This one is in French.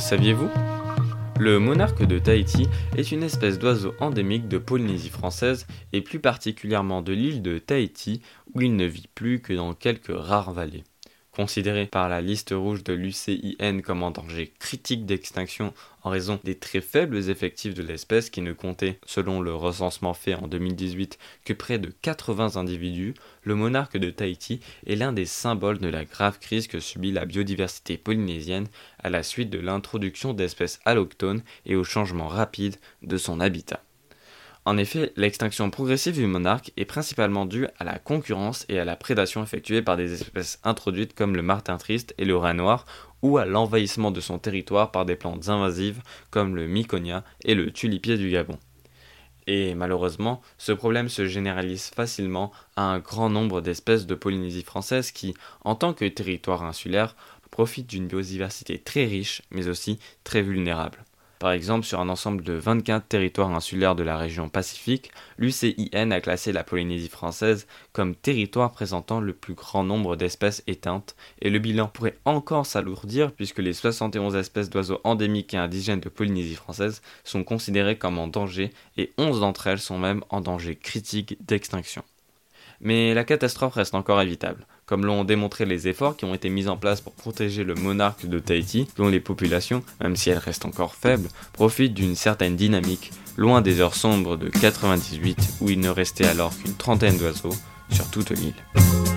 saviez-vous? Le monarque de Tahiti est une espèce d'oiseau endémique de Polynésie française et plus particulièrement de l'île de Tahiti où il ne vit plus que dans quelques rares vallées. Considéré par la liste rouge de l'UCIN comme en danger critique d'extinction en raison des très faibles effectifs de l'espèce qui ne comptait, selon le recensement fait en 2018, que près de 80 individus, le monarque de Tahiti est l'un des symboles de la grave crise que subit la biodiversité polynésienne à la suite de l'introduction d'espèces allochtones et au changement rapide de son habitat. En effet, l'extinction progressive du monarque est principalement due à la concurrence et à la prédation effectuée par des espèces introduites comme le martin triste et le rat noir, ou à l'envahissement de son territoire par des plantes invasives comme le myconia et le tulipier du Gabon. Et malheureusement, ce problème se généralise facilement à un grand nombre d'espèces de Polynésie française qui, en tant que territoire insulaire, profitent d'une biodiversité très riche mais aussi très vulnérable. Par exemple, sur un ensemble de 24 territoires insulaires de la région Pacifique, l'UCIN a classé la Polynésie française comme territoire présentant le plus grand nombre d'espèces éteintes, et le bilan pourrait encore s'alourdir puisque les 71 espèces d'oiseaux endémiques et indigènes de Polynésie française sont considérées comme en danger, et 11 d'entre elles sont même en danger critique d'extinction. Mais la catastrophe reste encore évitable, comme l'ont démontré les efforts qui ont été mis en place pour protéger le monarque de Tahiti, dont les populations, même si elles restent encore faibles, profitent d'une certaine dynamique, loin des heures sombres de 98 où il ne restait alors qu'une trentaine d'oiseaux sur toute l'île.